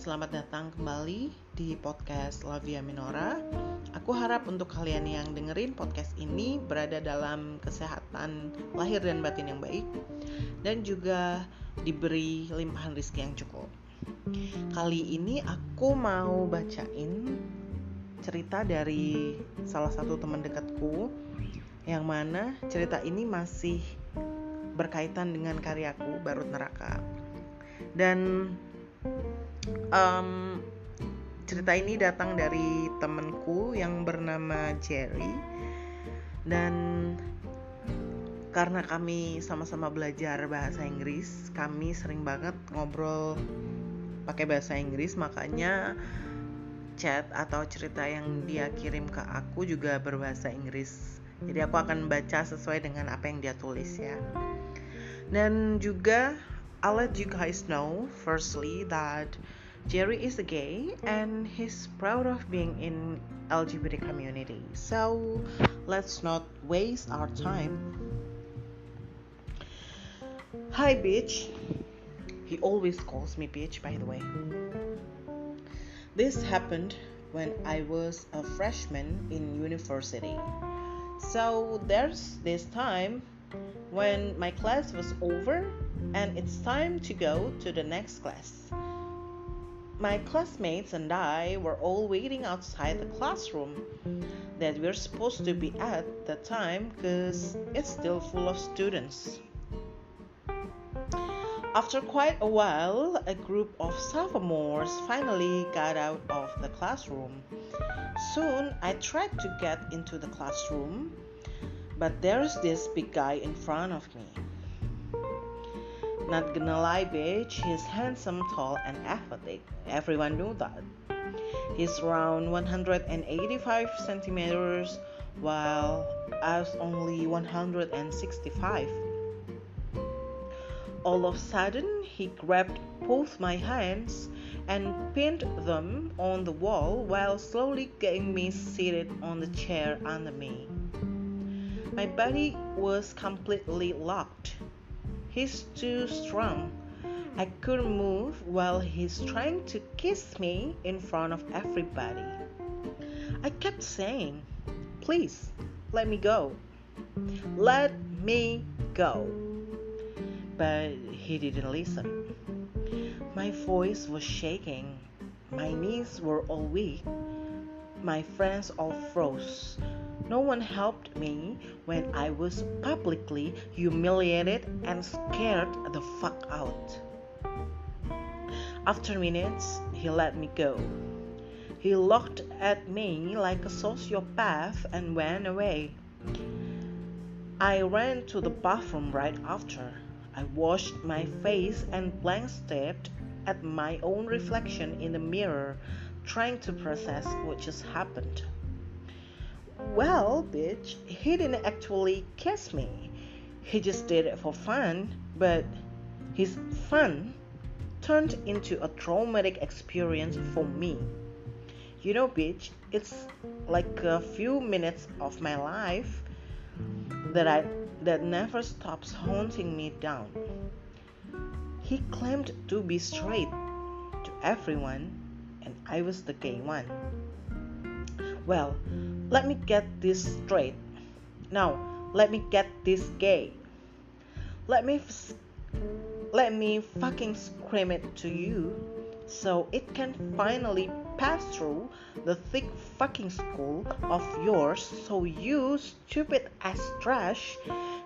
selamat datang kembali di podcast Lavia Minora. Aku harap untuk kalian yang dengerin podcast ini berada dalam kesehatan lahir dan batin yang baik dan juga diberi limpahan rezeki yang cukup. Kali ini aku mau bacain cerita dari salah satu teman dekatku yang mana cerita ini masih berkaitan dengan karyaku Barut Neraka. Dan um, cerita ini datang dari temenku yang bernama Jerry. Dan karena kami sama-sama belajar bahasa Inggris kami sering banget ngobrol pakai bahasa Inggris. Makanya chat atau cerita yang dia kirim ke aku juga berbahasa Inggris. Jadi aku akan baca sesuai dengan apa yang dia tulis ya. Dan juga I'll let you guys know firstly that Jerry is a gay and he's proud of being in LGBT community. So let's not waste our time. Hi bitch. He always calls me bitch by the way. This happened when I was a freshman in university. So there's this time when my class was over and it's time to go to the next class. My classmates and I were all waiting outside the classroom that we're supposed to be at the time because it's still full of students. After quite a while, a group of sophomores finally got out of the classroom. Soon, I tried to get into the classroom, but there's this big guy in front of me. Not gonna lie, bitch, he's handsome, tall, and athletic. Everyone knew that. He's around 185 centimeters, while I was only 165. All of a sudden, he grabbed both my hands and pinned them on the wall while slowly getting me seated on the chair under me. My body was completely locked. He's too strong. I couldn't move while he's trying to kiss me in front of everybody. I kept saying, Please, let me go. Let me go. But he didn't listen. My voice was shaking. My knees were all weak. My friends all froze. No one helped me when I was publicly humiliated and scared the fuck out. After minutes, he let me go. He looked at me like a sociopath and went away. I ran to the bathroom right after. I washed my face and blank stared at my own reflection in the mirror, trying to process what just happened. Well, bitch, he didn't actually kiss me. He just did it for fun, but his fun turned into a traumatic experience for me. You know, bitch, it's like a few minutes of my life that I that never stops haunting me down. He claimed to be straight to everyone, and I was the gay one. Well, let me get this straight. Now, let me get this gay. Let me let me fucking scream it to you so it can finally pass through the thick fucking skull of yours so you stupid ass trash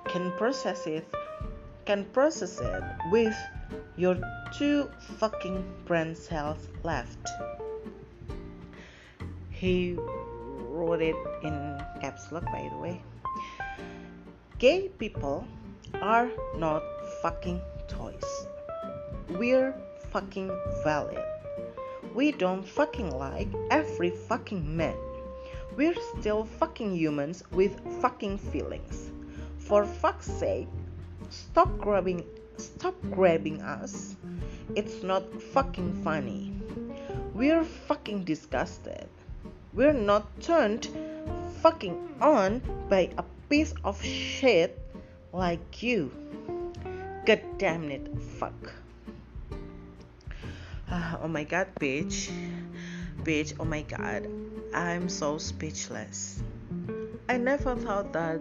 can process it can process it with your two fucking brain cells left. He wrote it in caps lock by the way. Gay people are not fucking toys. We're fucking valid. We don't fucking like every fucking man. We're still fucking humans with fucking feelings. For fuck's sake, stop grabbing stop grabbing us. It's not fucking funny. We're fucking disgusted. We're not turned fucking on by a piece of shit like you. God damn it, fuck. Ah, oh my god, bitch. Bitch, oh my god. I'm so speechless. I never thought that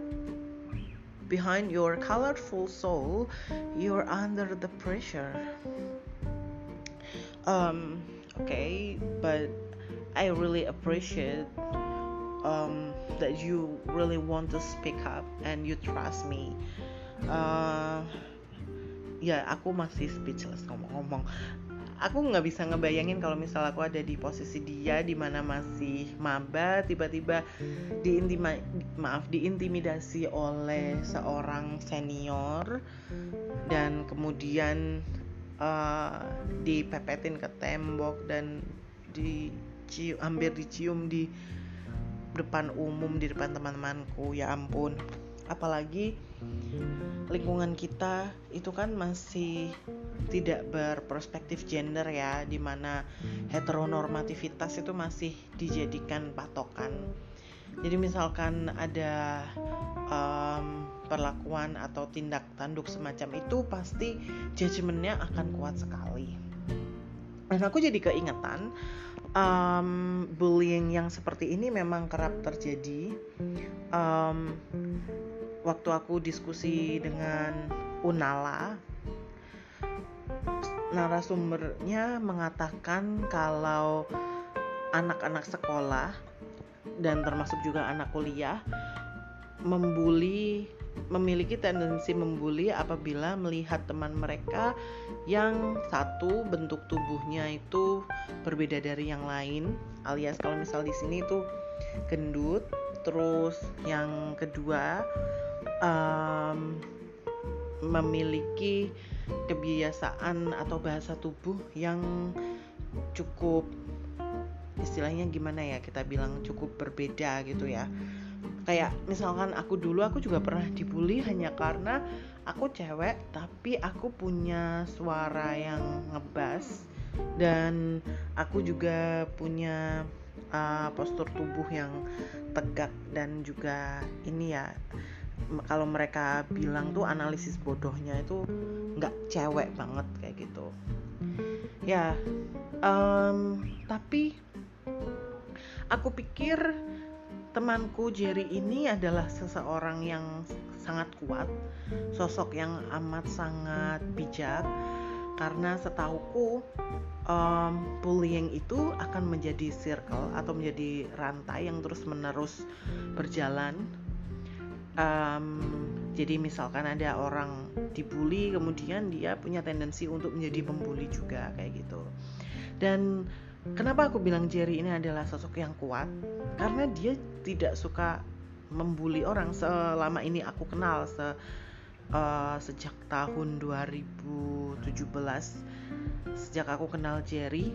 behind your colorful soul, you're under the pressure. Um, okay, but I really appreciate um, that you really want to speak up and you trust me. Uh, ya, aku masih speechless ngomong-ngomong aku nggak bisa ngebayangin kalau misal aku ada di posisi dia di mana masih maba tiba-tiba diintima maaf diintimidasi oleh seorang senior dan kemudian uh, dipepetin ke tembok dan dicium hampir dicium di depan umum di depan teman-temanku ya ampun. Apalagi lingkungan kita itu kan masih tidak berperspektif gender ya di mana heteronormativitas itu masih dijadikan patokan. Jadi misalkan ada um, perlakuan atau tindak tanduk semacam itu pasti judgementnya akan kuat sekali. Dan aku jadi keingetan um, bullying yang seperti ini memang kerap terjadi. Um, waktu aku diskusi dengan Unala narasumbernya mengatakan kalau anak-anak sekolah dan termasuk juga anak kuliah membuli memiliki tendensi membuli apabila melihat teman mereka yang satu bentuk tubuhnya itu berbeda dari yang lain alias kalau misal di sini itu gendut terus yang kedua um, memiliki kebiasaan atau bahasa tubuh yang cukup istilahnya gimana ya kita bilang cukup berbeda gitu ya kayak misalkan aku dulu aku juga pernah dibully hanya karena aku cewek tapi aku punya suara yang ngebas. Dan aku juga punya uh, postur tubuh yang tegak dan juga ini ya kalau mereka bilang tuh analisis bodohnya itu nggak cewek banget kayak gitu. Ya um, tapi aku pikir temanku Jerry ini adalah seseorang yang sangat kuat sosok yang amat sangat bijak karena setauku um, bullying itu akan menjadi circle atau menjadi rantai yang terus menerus berjalan. Um, jadi misalkan ada orang dibully kemudian dia punya tendensi untuk menjadi pembuli juga kayak gitu. Dan kenapa aku bilang Jerry ini adalah sosok yang kuat? Karena dia tidak suka membuli orang selama ini aku kenal se uh, sejak tahun 2017 sejak aku kenal Jerry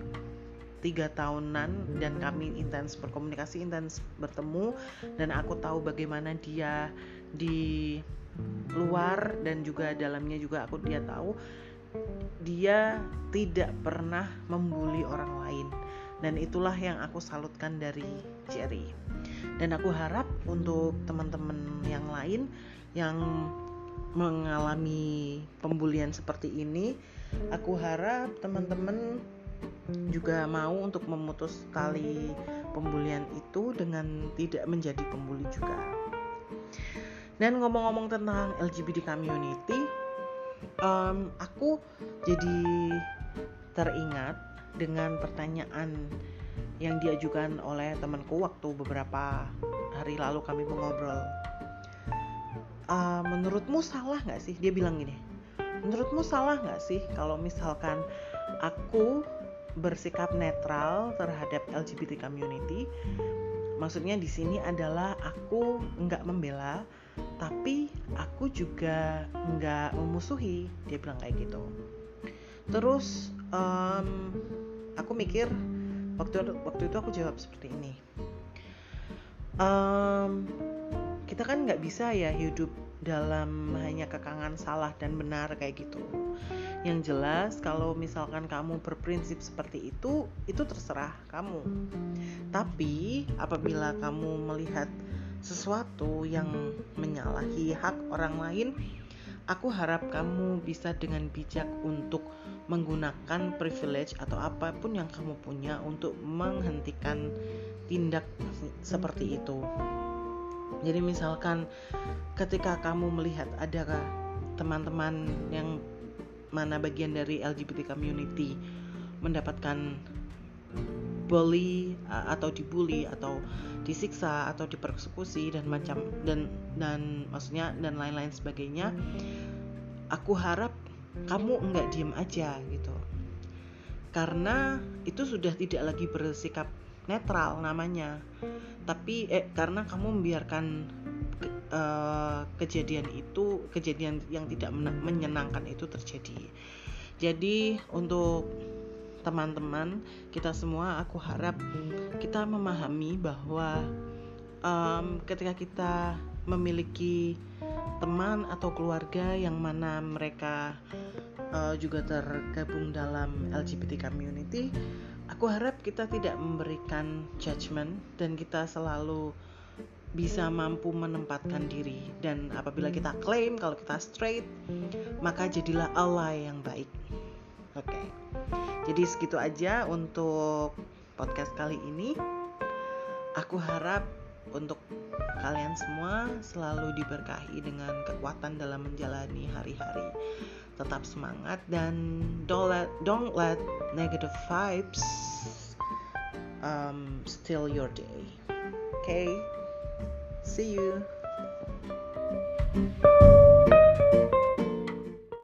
tiga tahunan dan kami intens berkomunikasi intens bertemu dan aku tahu bagaimana dia di luar dan juga dalamnya juga aku dia tahu dia tidak pernah membuli orang lain dan itulah yang aku salutkan dari Jerry dan aku harap untuk teman-teman yang lain yang mengalami pembulian seperti ini aku harap teman-teman juga mau untuk memutus tali pembulian itu dengan tidak menjadi pembuli juga. Dan ngomong-ngomong tentang LGBT community, um, aku jadi teringat dengan pertanyaan yang diajukan oleh temanku waktu beberapa hari lalu kami mengobrol. Uh, menurutmu salah nggak sih? Dia bilang gini. Menurutmu salah nggak sih kalau misalkan aku bersikap netral terhadap LGBT community. Maksudnya di sini adalah aku nggak membela, tapi aku juga nggak memusuhi. Dia bilang kayak gitu. Terus um, aku mikir waktu waktu itu aku jawab seperti ini. Um, kita kan nggak bisa ya hidup dalam hanya kekangan salah dan benar kayak gitu. Yang jelas kalau misalkan kamu berprinsip seperti itu, itu terserah kamu. Tapi apabila kamu melihat sesuatu yang menyalahi hak orang lain, aku harap kamu bisa dengan bijak untuk menggunakan privilege atau apa pun yang kamu punya untuk menghentikan tindak seperti itu. Jadi misalkan ketika kamu melihat ada teman-teman yang mana bagian dari LGBT community mendapatkan bully atau dibully atau disiksa atau dipersekusi dan macam dan dan maksudnya dan lain-lain sebagainya aku harap kamu enggak diem aja gitu. Karena itu sudah tidak lagi bersikap netral namanya. Tapi eh karena kamu membiarkan uh, kejadian itu kejadian yang tidak menyenangkan itu terjadi. Jadi untuk teman-teman kita semua aku harap kita memahami bahwa um, ketika kita memiliki teman atau keluarga yang mana mereka uh, juga tergabung dalam LGBT community aku harap kita tidak memberikan judgment dan kita selalu bisa mampu menempatkan diri dan apabila kita klaim kalau kita straight maka jadilah Allah yang baik oke okay. Jadi segitu aja untuk podcast kali ini. Aku harap untuk kalian semua selalu diberkahi dengan kekuatan dalam menjalani hari-hari. Tetap semangat dan don't let don't let negative vibes um, steal your day. Okay, see you.